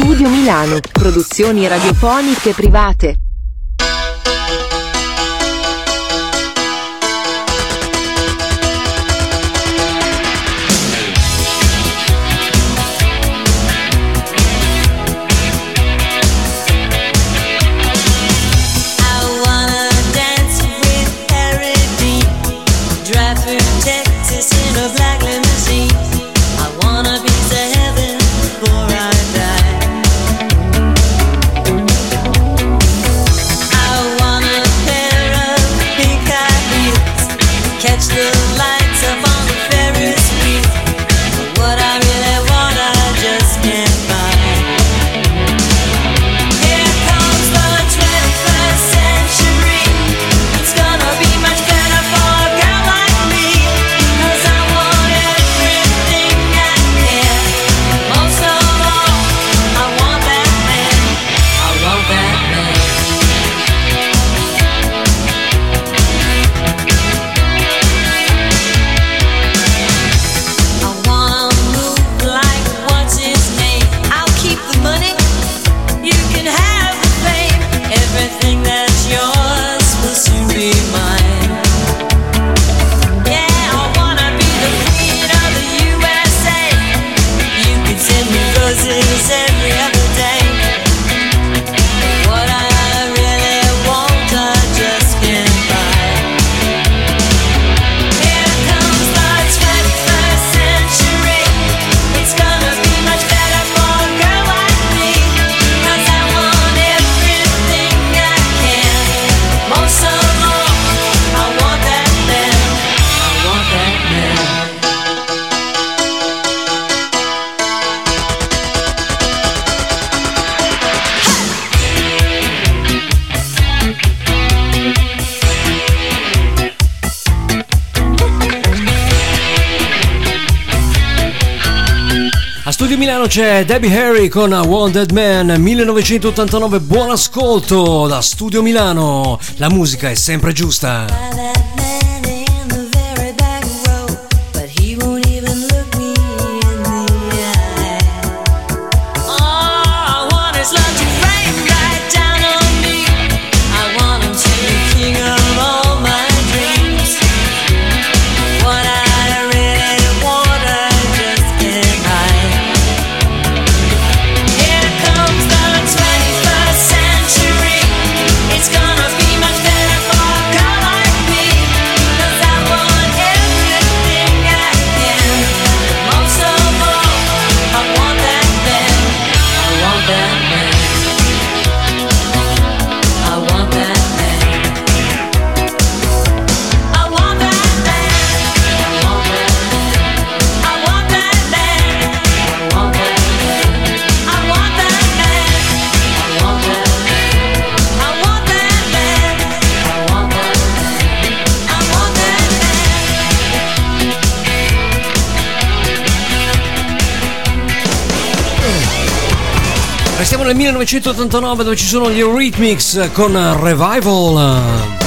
Studio Milano, produzioni radiofoniche private. Milano c'è Debbie Harry con Wanted Man 1989. Buon ascolto da Studio Milano. La musica è sempre giusta. 1989 dove ci sono gli Eurythmics con Revival.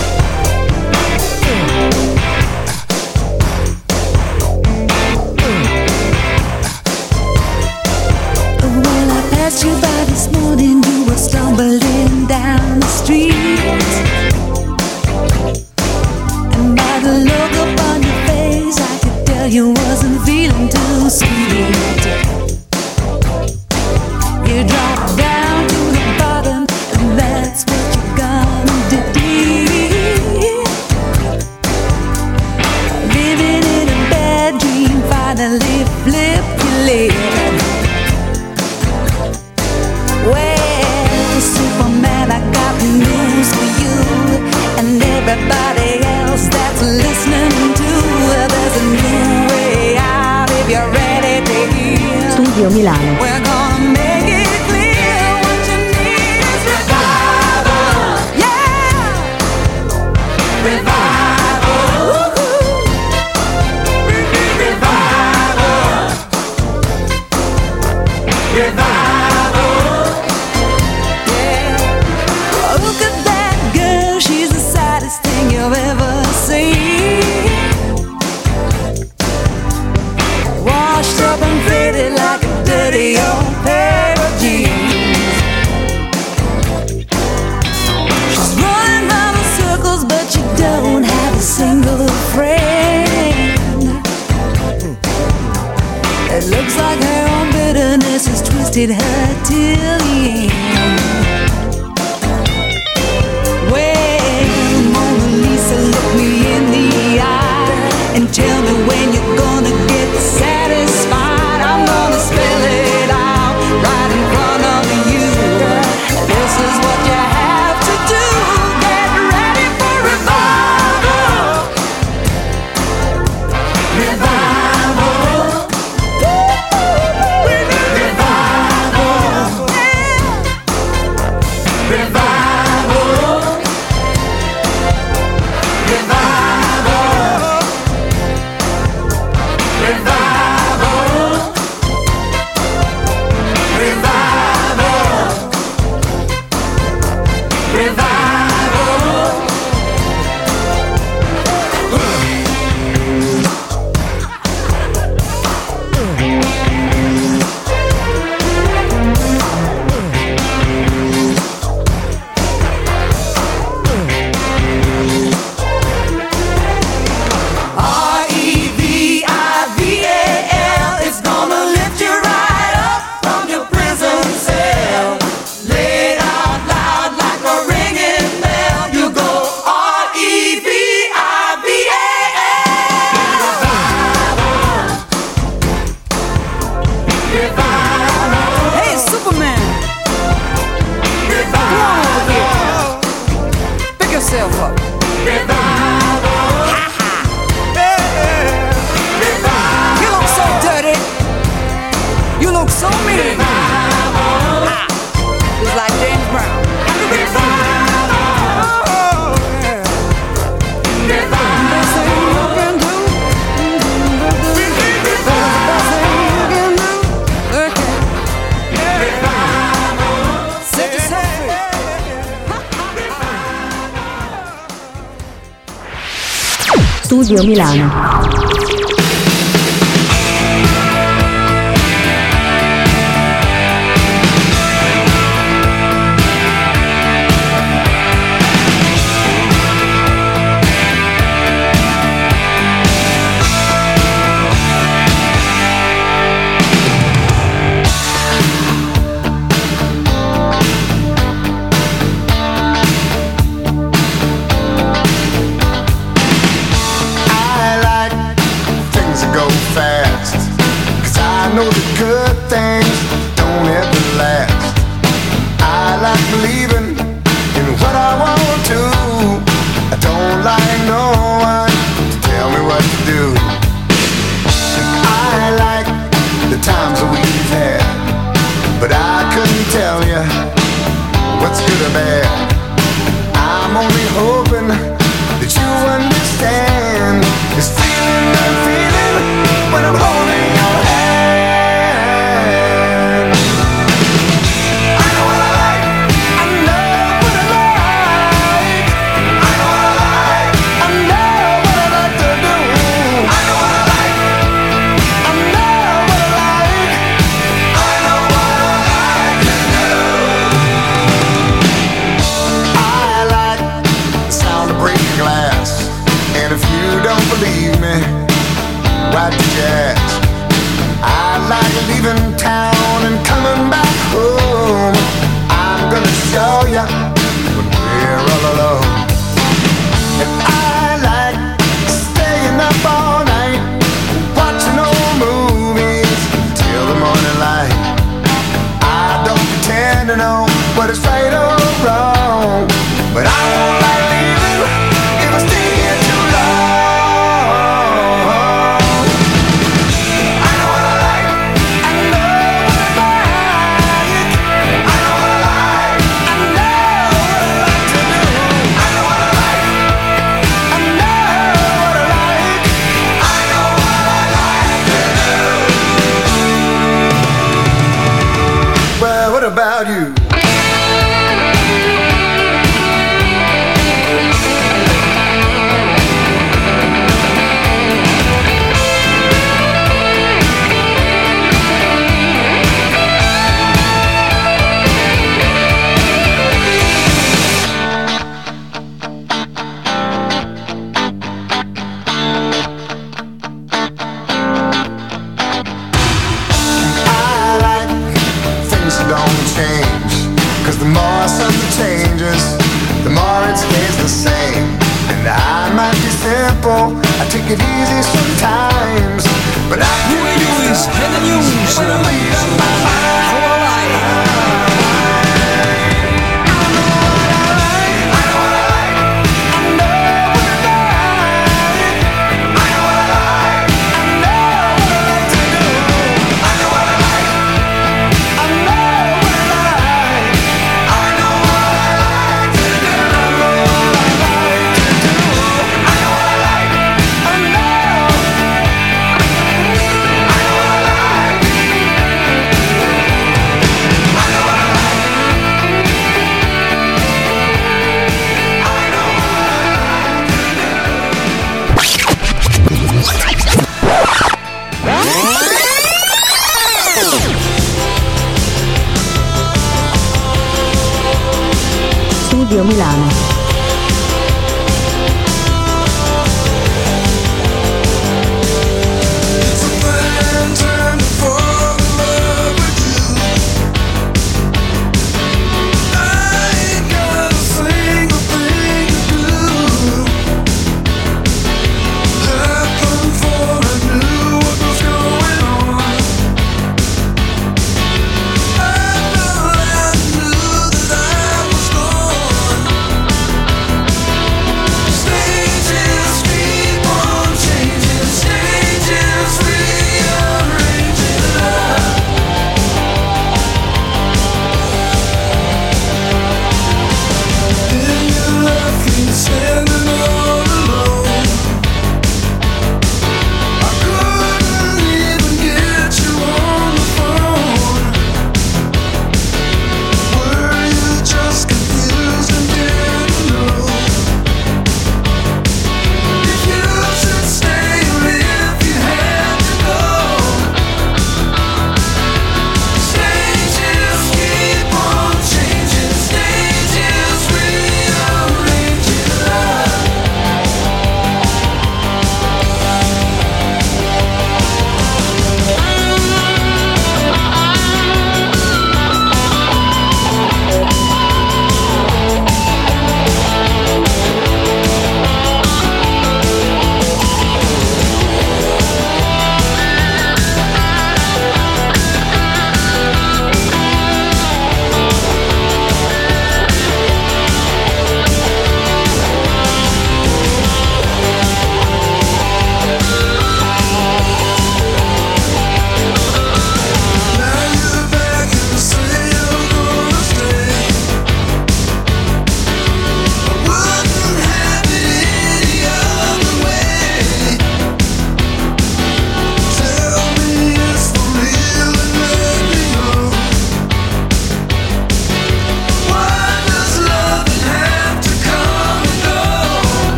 Milano.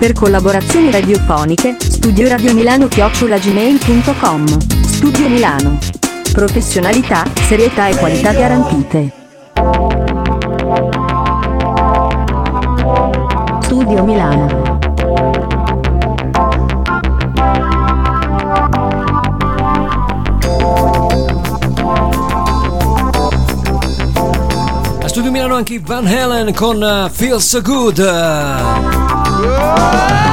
Per collaborazioni radiofoniche, studio Radio Milano chiocciolagmail.com. Studio Milano. Professionalità, serietà e qualità garantite. Studio Milano. A Studio Milano anche Van Halen con uh, Feel So Good. Oh!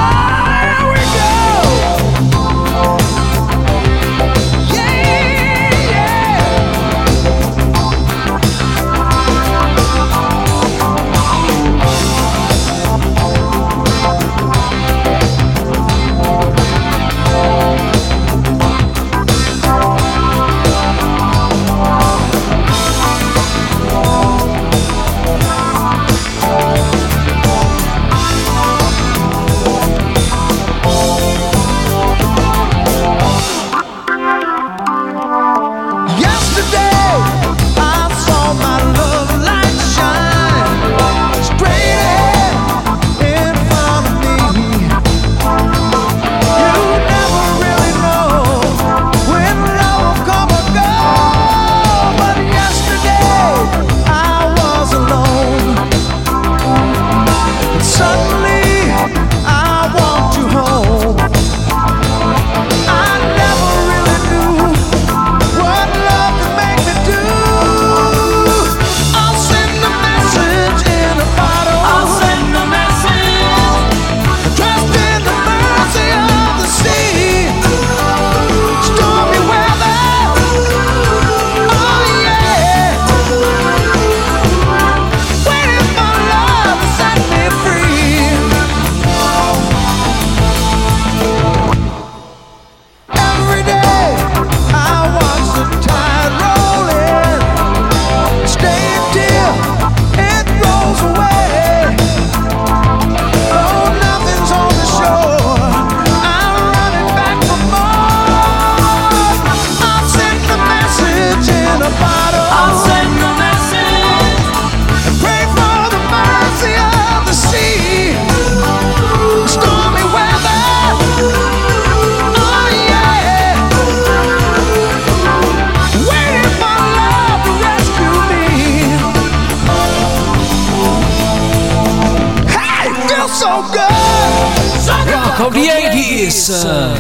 Wilson.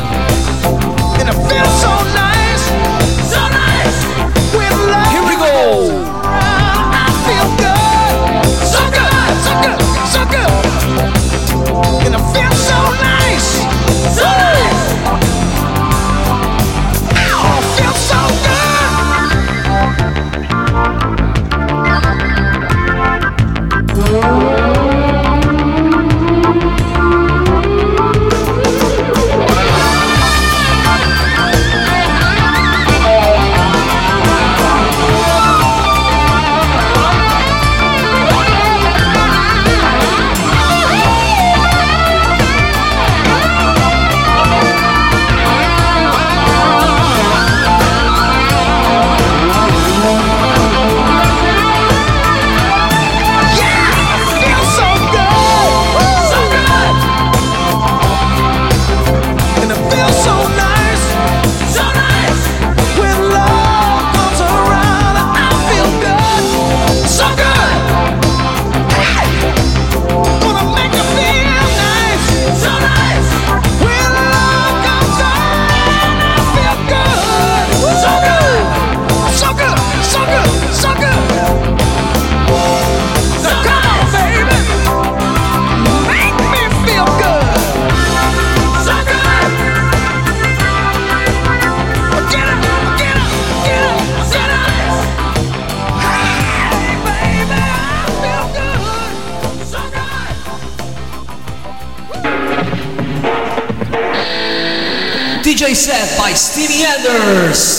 Stevie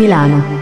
Milano.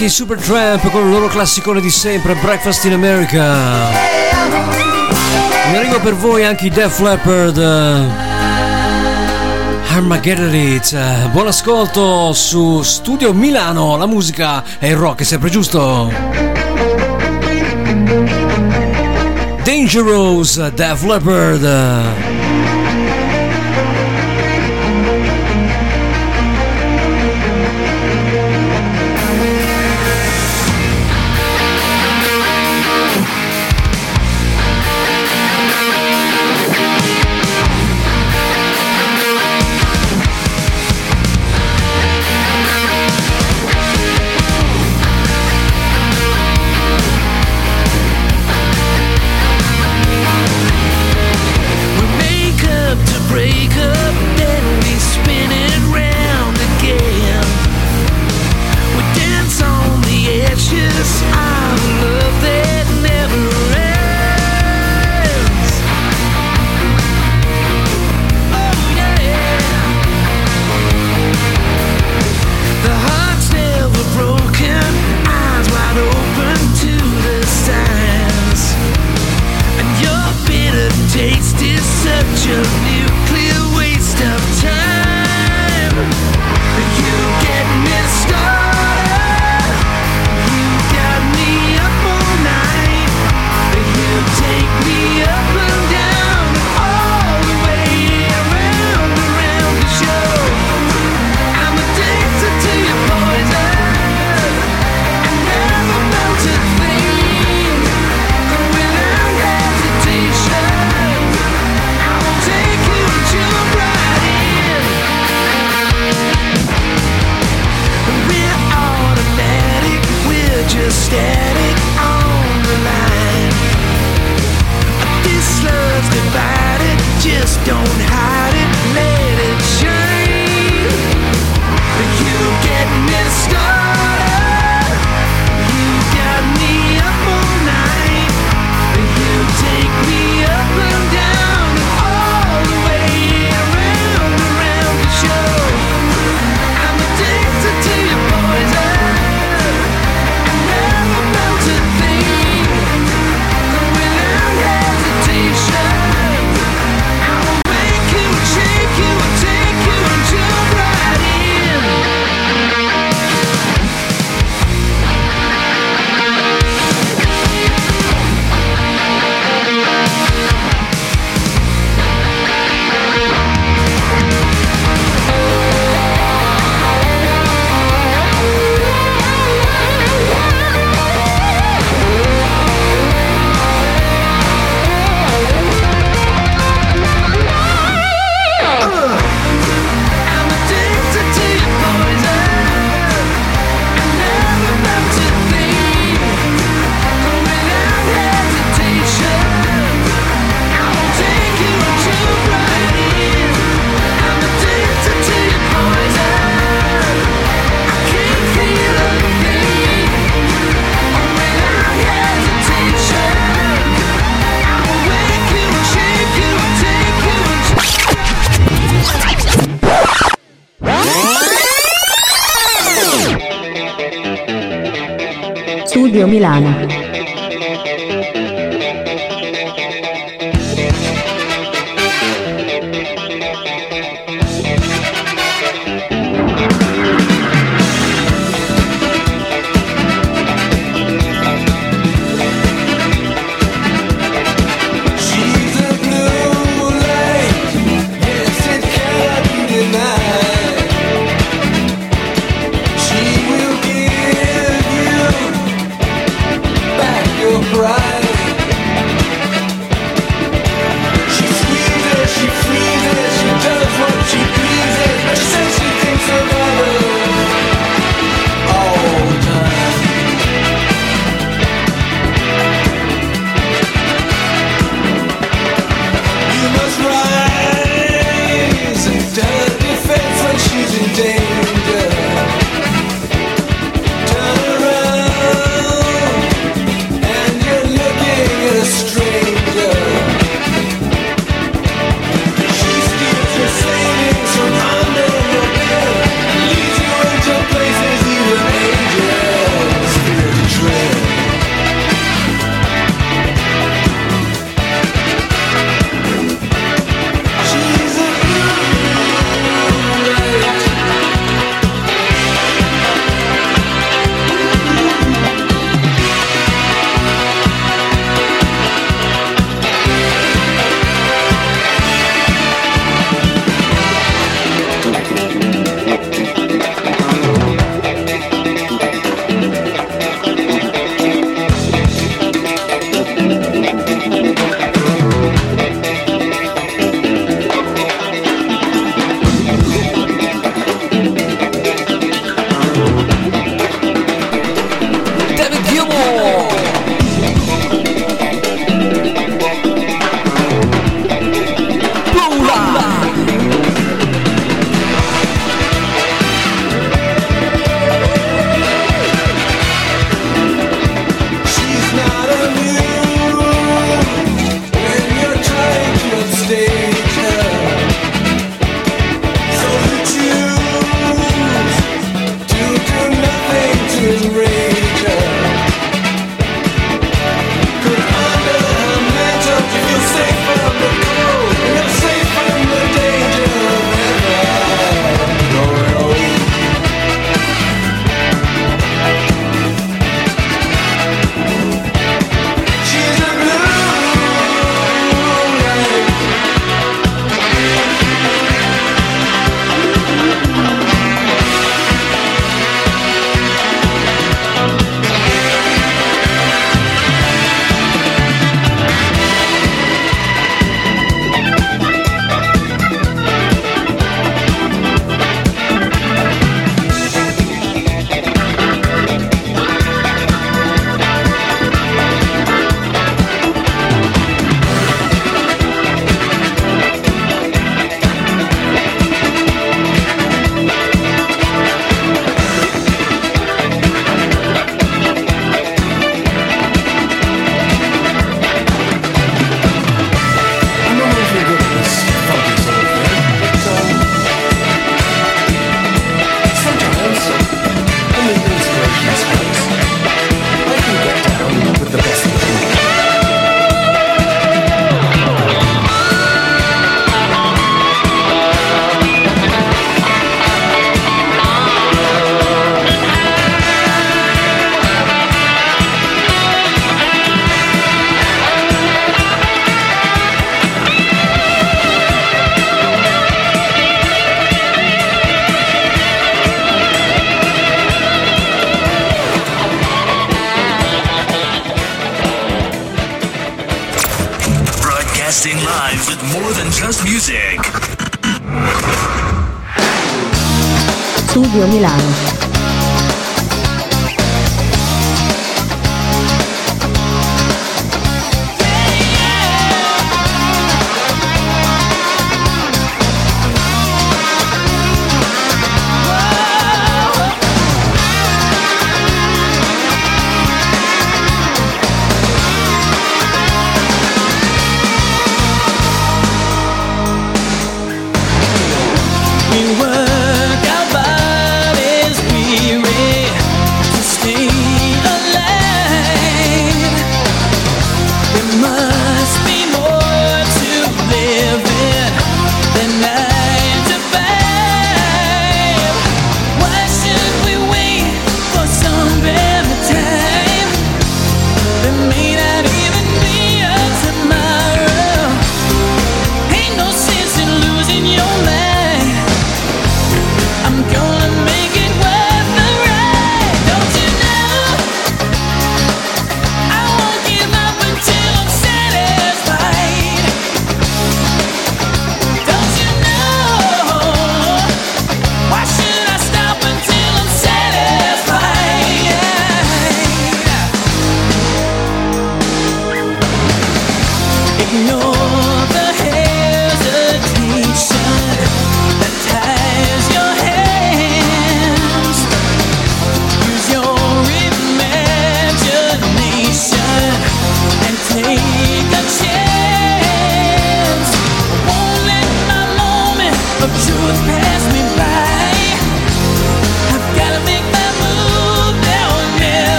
anche i Supertramp con il loro classicone di sempre, Breakfast in America. Mi arrivo per voi anche i Def Leppard. Eh, Armageddon It. Buon ascolto su Studio Milano, la musica e il rock è sempre giusto. Dangerous Def Leppard.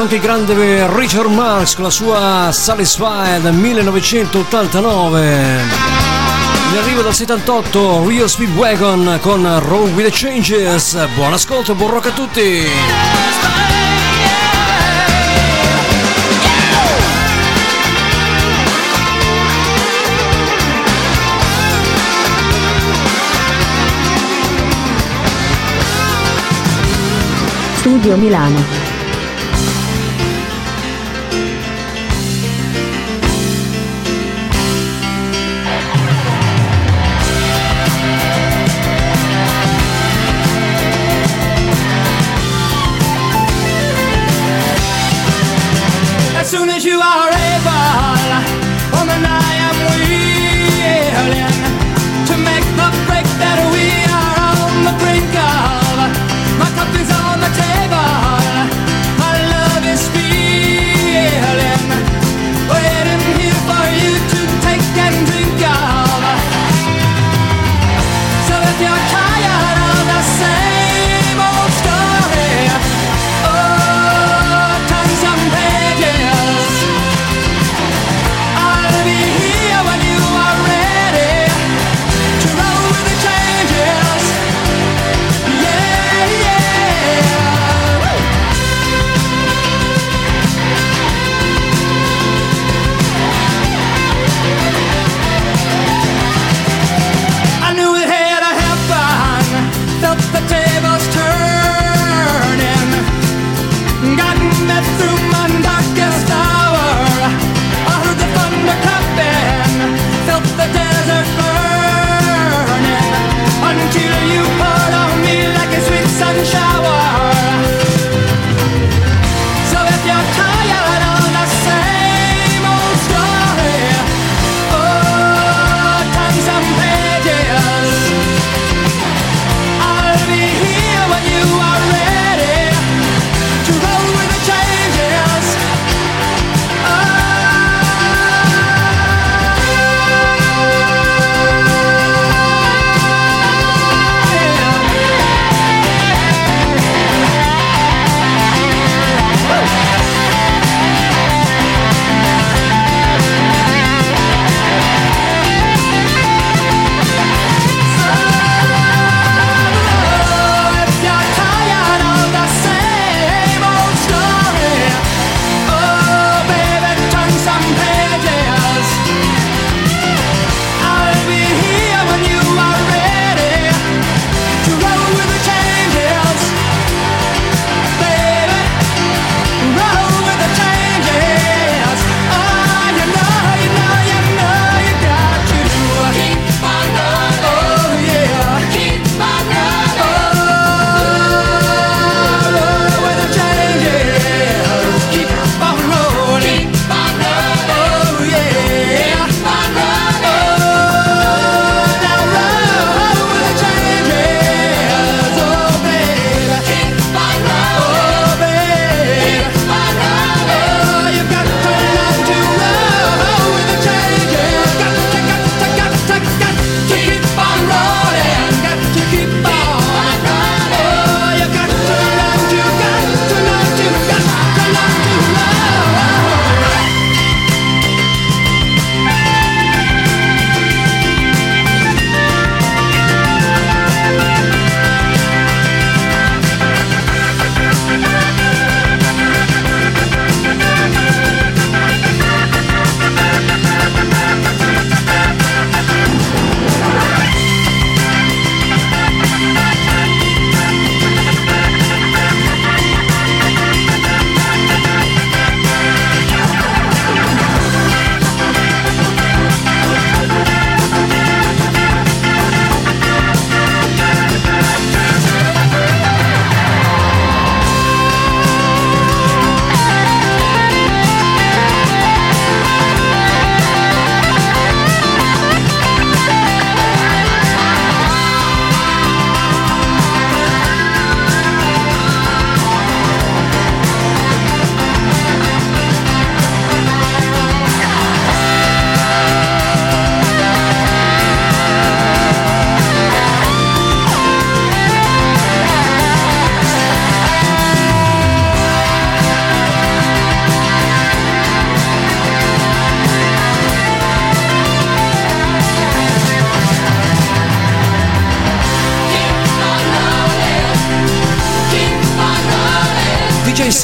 cantato anche il grande Richard Marx con la sua Satisfied 1989. Mi arrivo dal 78 Real Speed Wagon con Roll with the Changes. Buon ascolto, buon rock a tutti! Studio Milano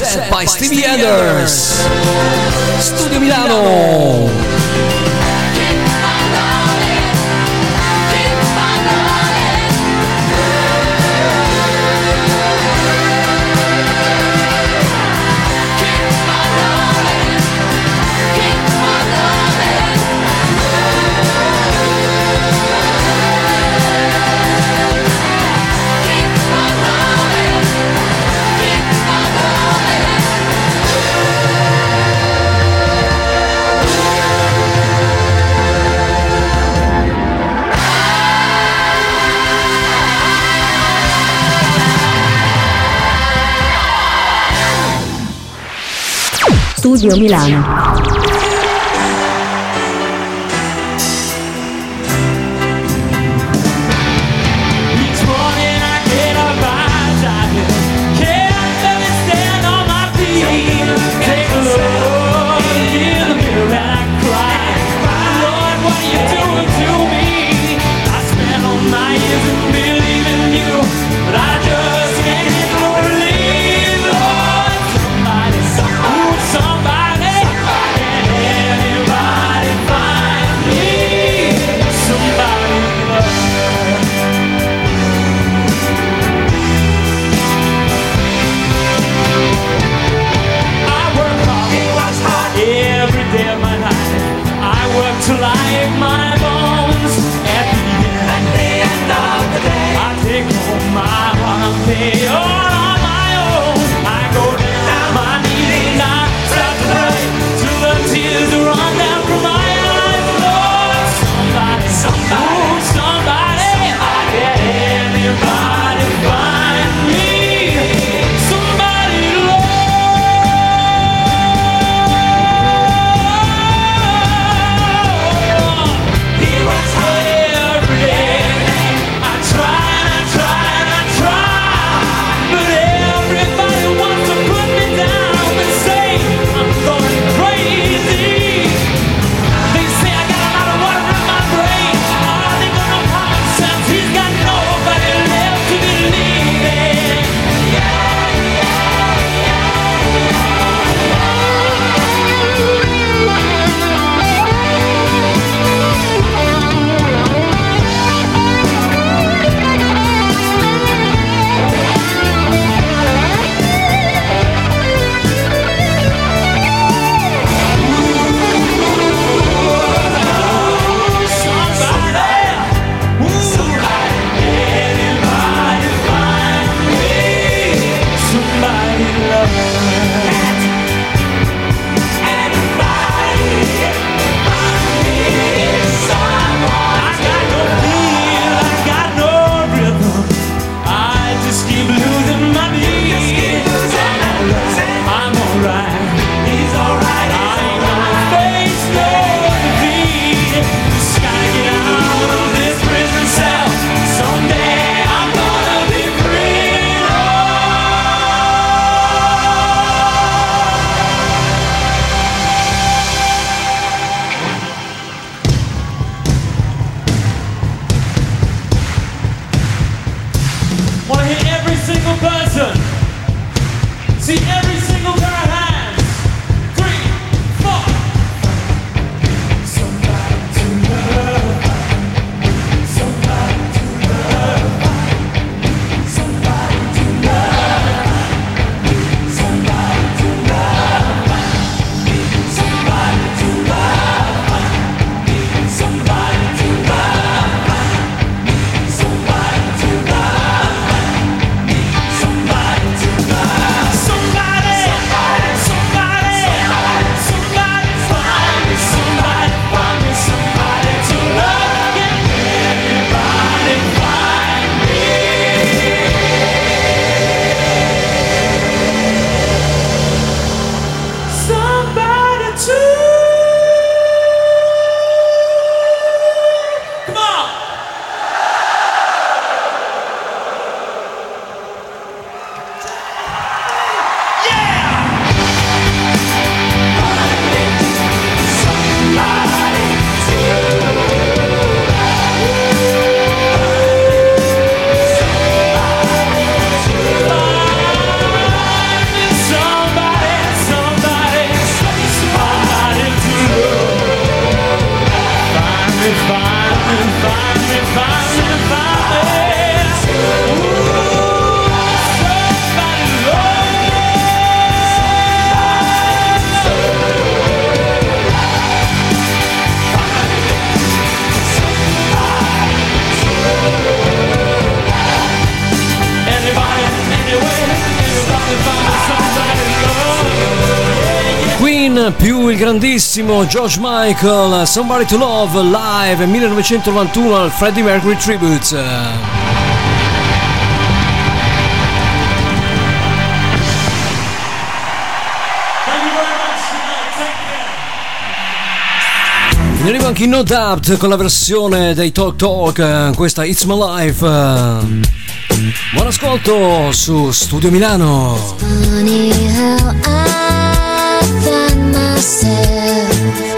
set by Stevie Anders. Studio Milano. Studio Milano. to light my bones. At the end, of the day, I take home my. Più il grandissimo George Michael, Somebody to Love live 1991 al Freddie Mercury Tribute. Ne arriva anche in No Doubt con la versione dei Talk Talk, eh, questa It's My Life. Buon ascolto su Studio Milano. find myself.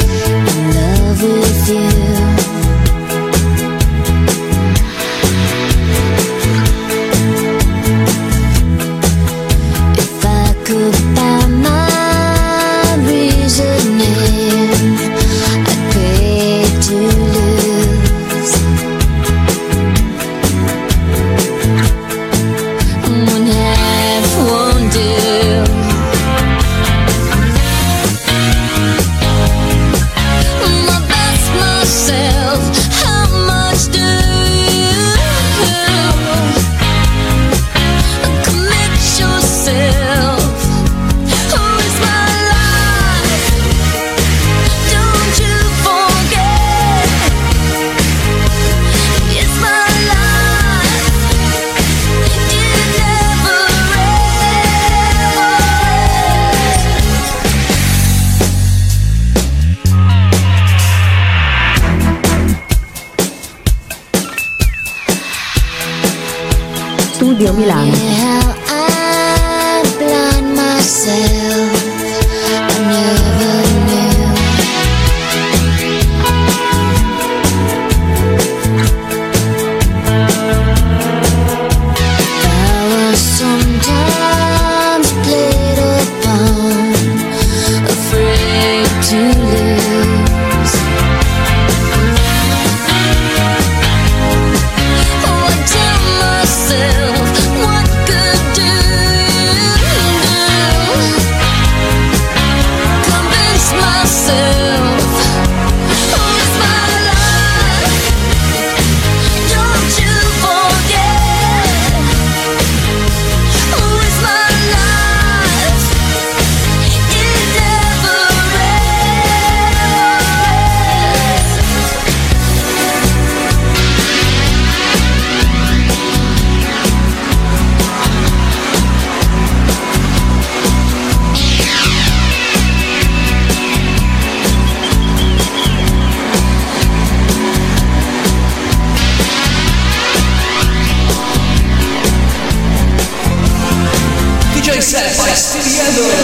Milano. criador.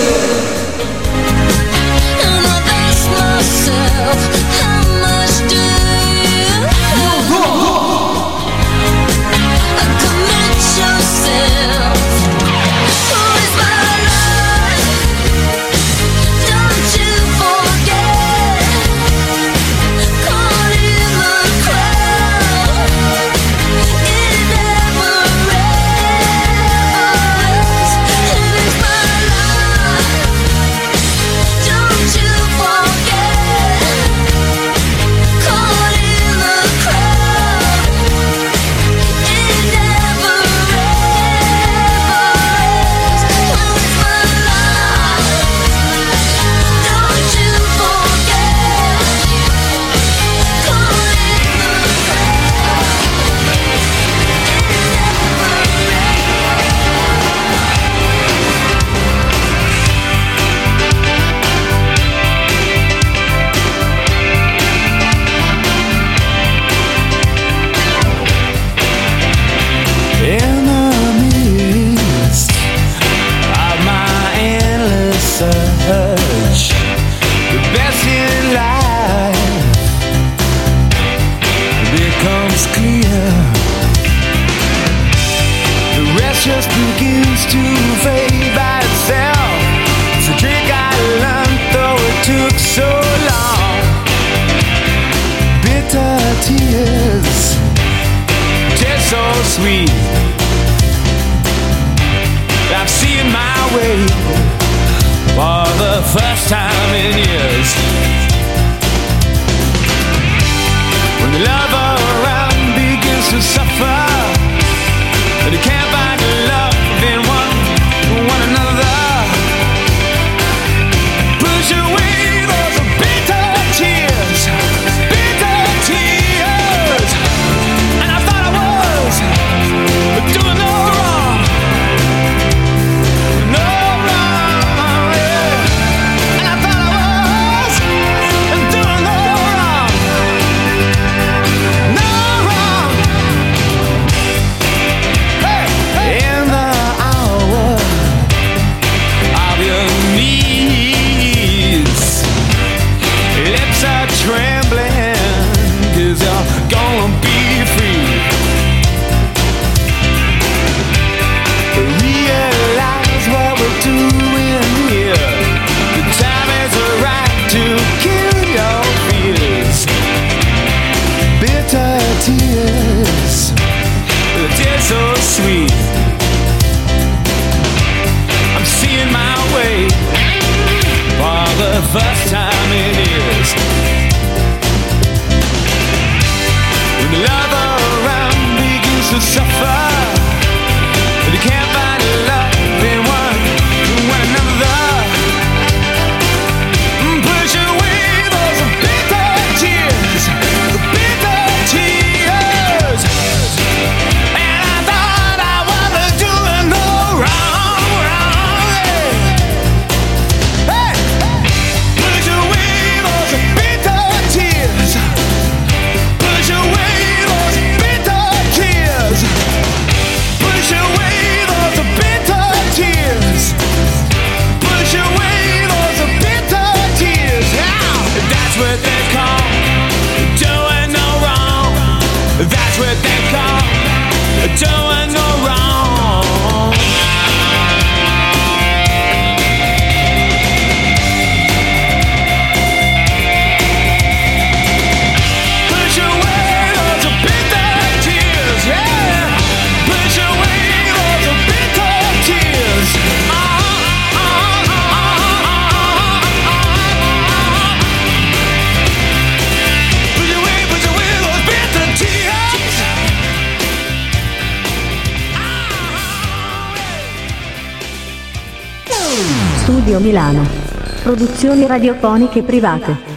Produzioni radiofoniche private.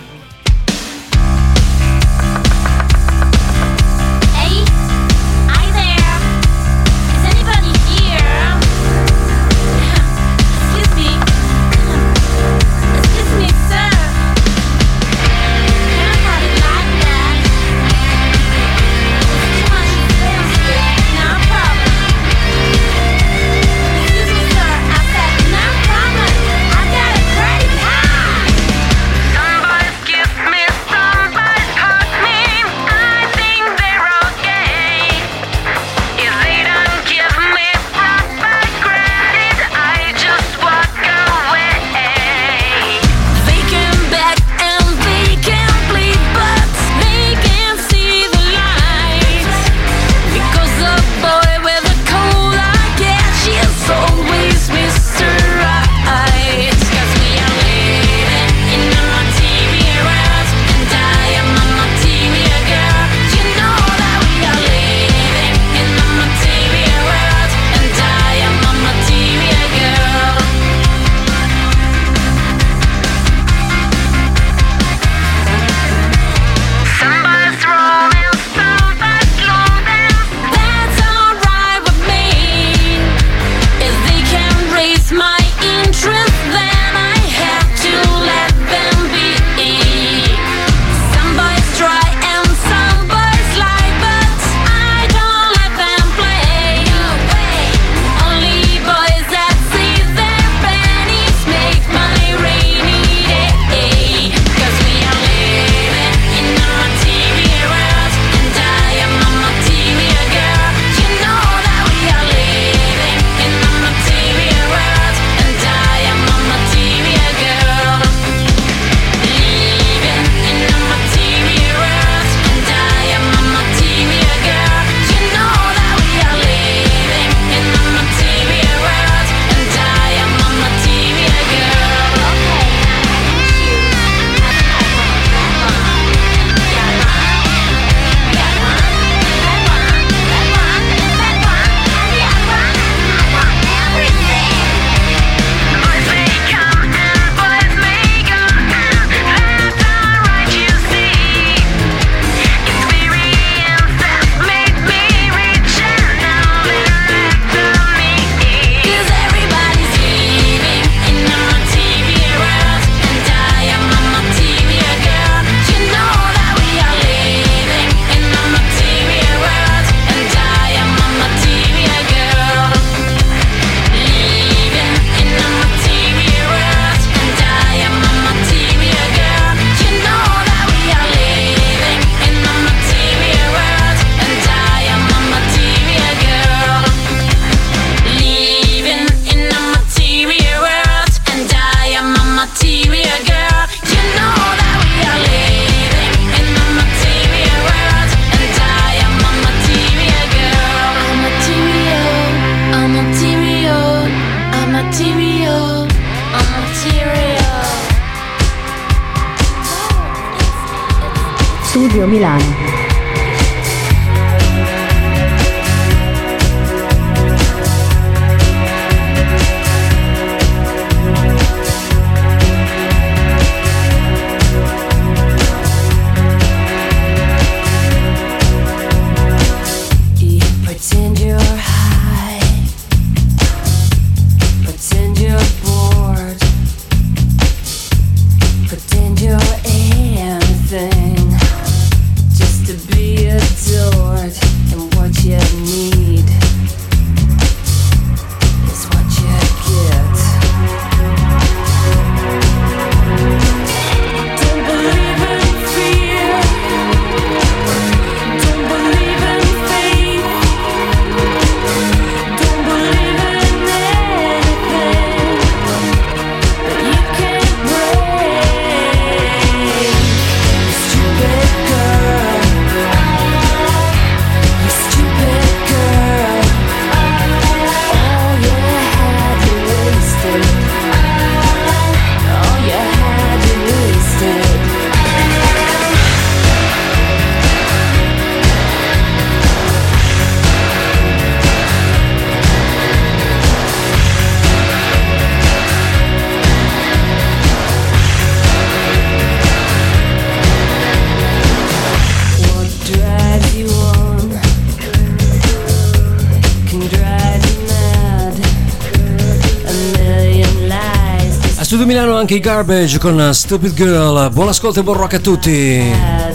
Anche i Garbage con Stupid Girl. Buon ascolto e buon rock a tutti.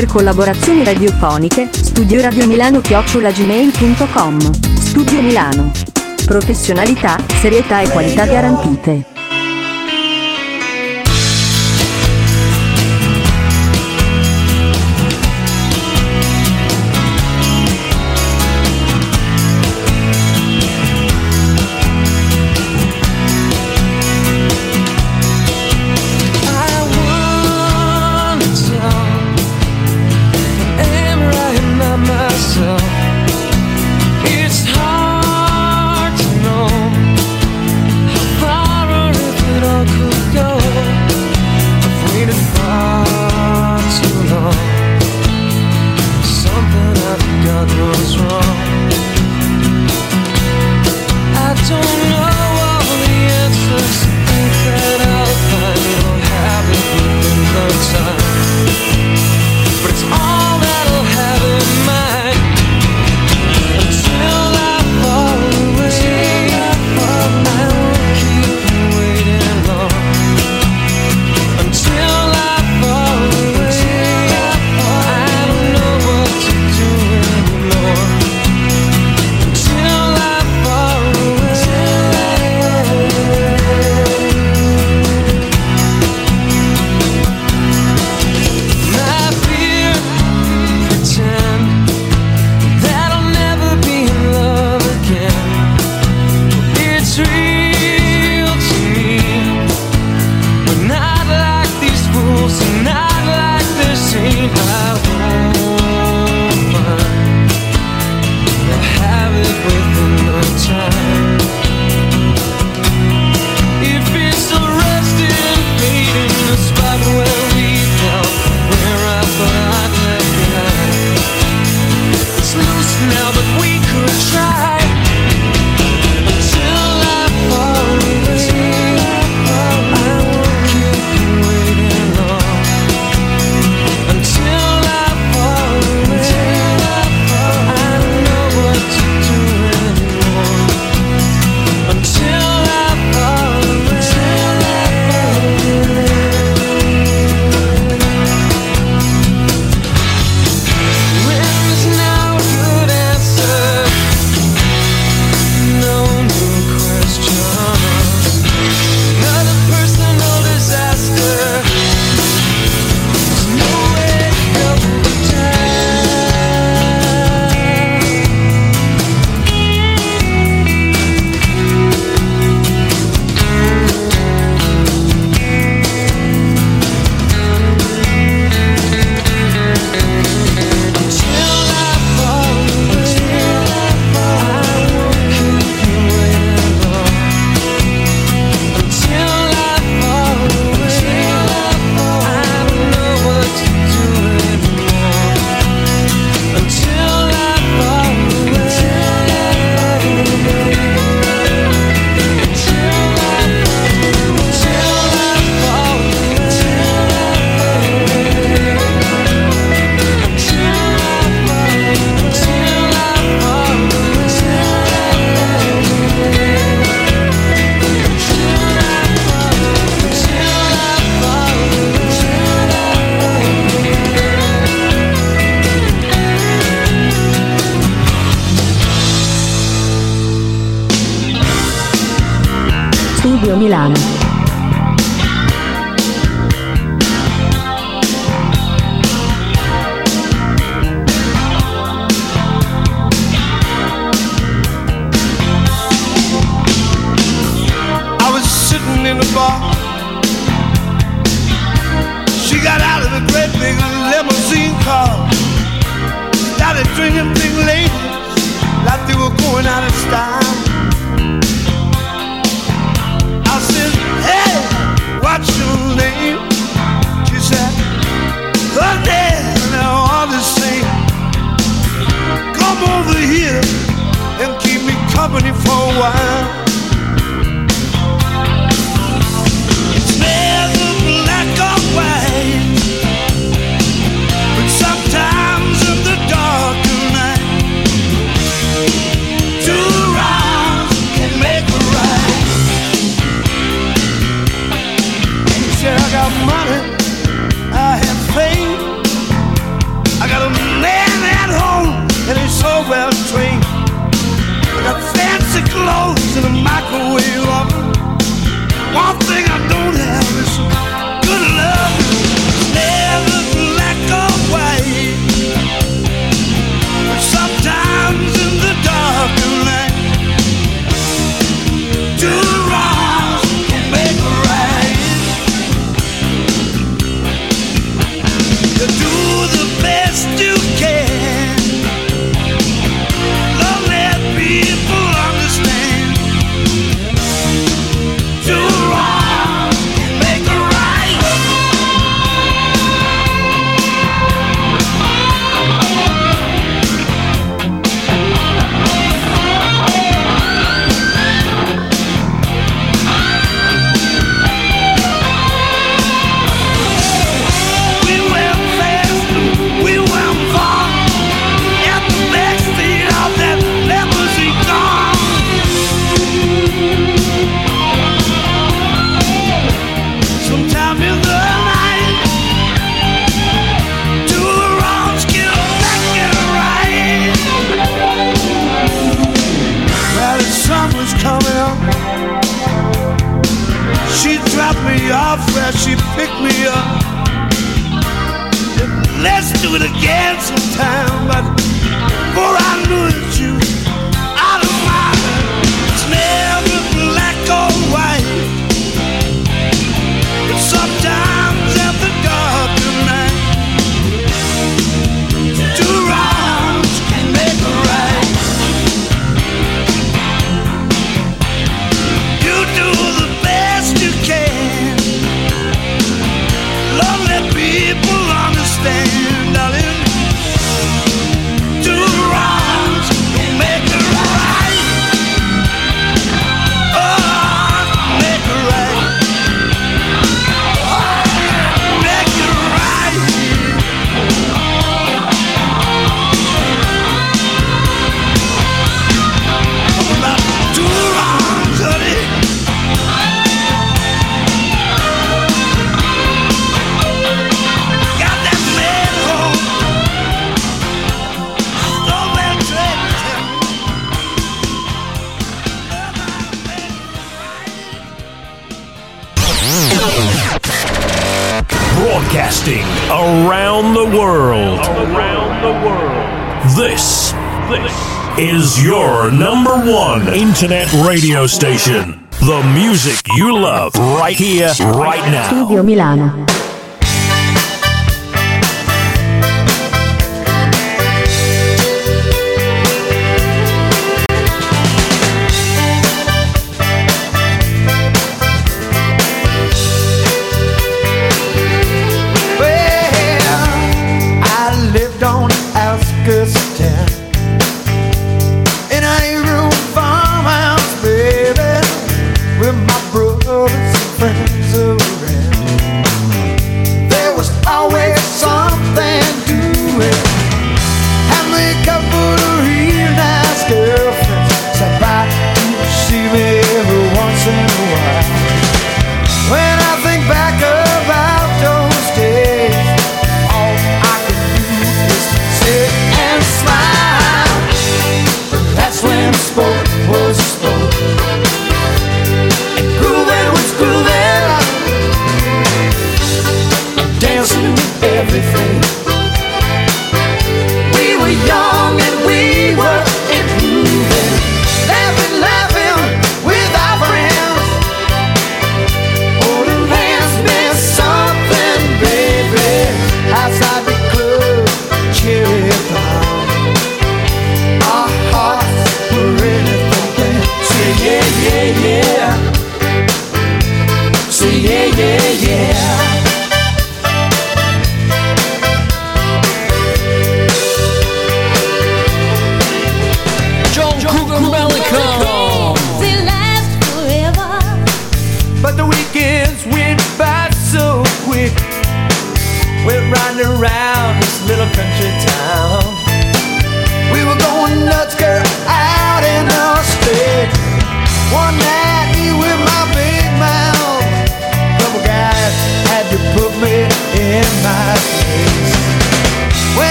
per collaborazioni radiofoniche, studio radiomilano chiocciolagmail.com. Studio Milano. Professionalità, serietà e qualità garantite. internet radio station. The music you love right here, right now. Studio Milano.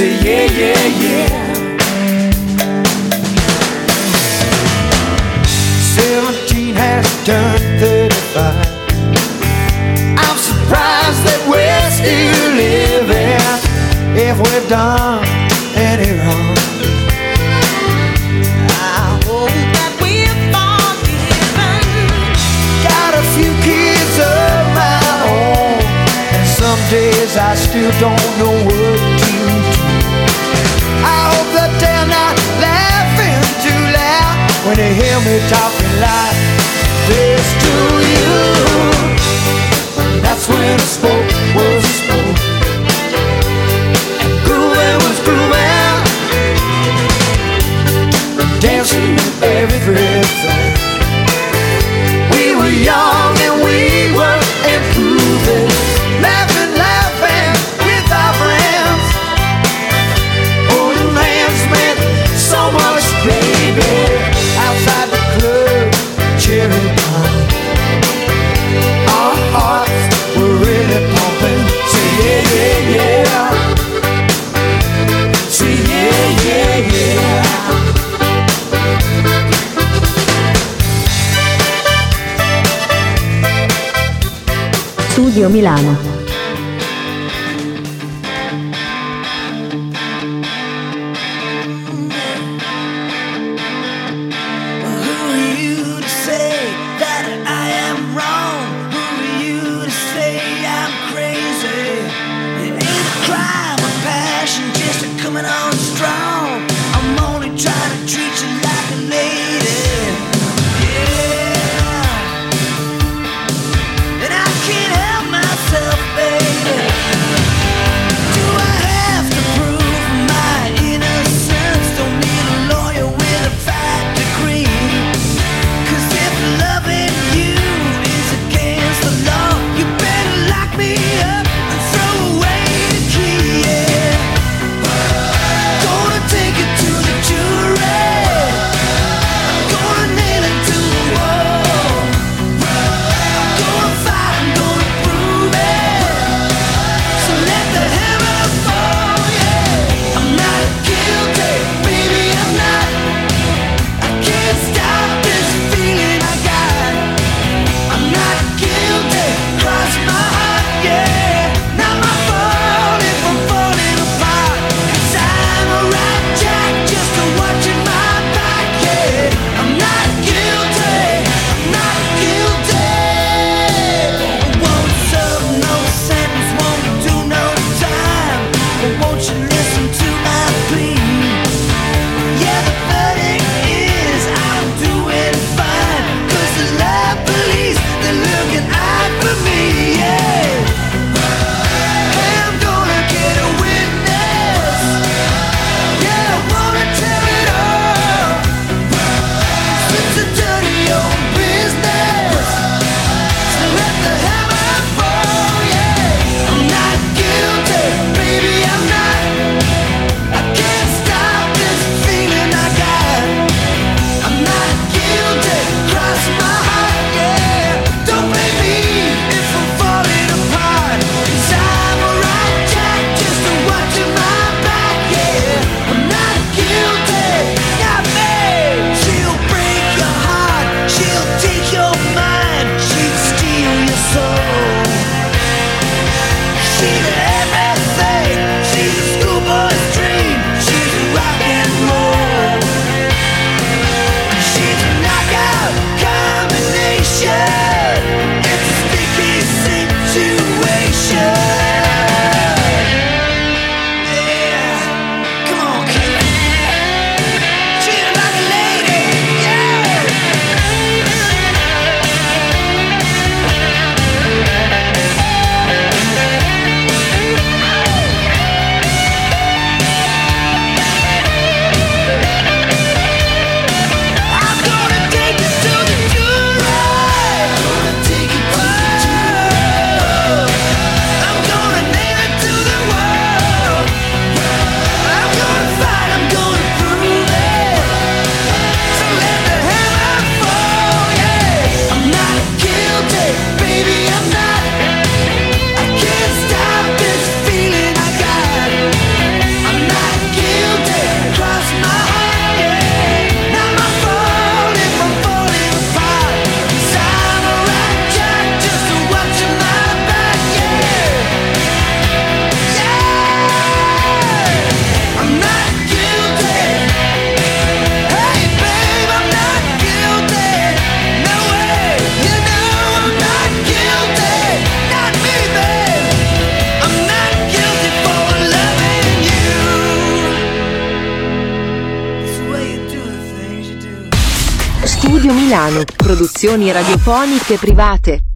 say yeah, yeah, yeah. Seventeen has turned thirty-five. I'm surprised that we're still living if we've done any wrong. I hope that we're forgiven. Got a few kids of my own, and some days I still don't know. to hear me talking loud. Milano. Produzioni radiofoniche private.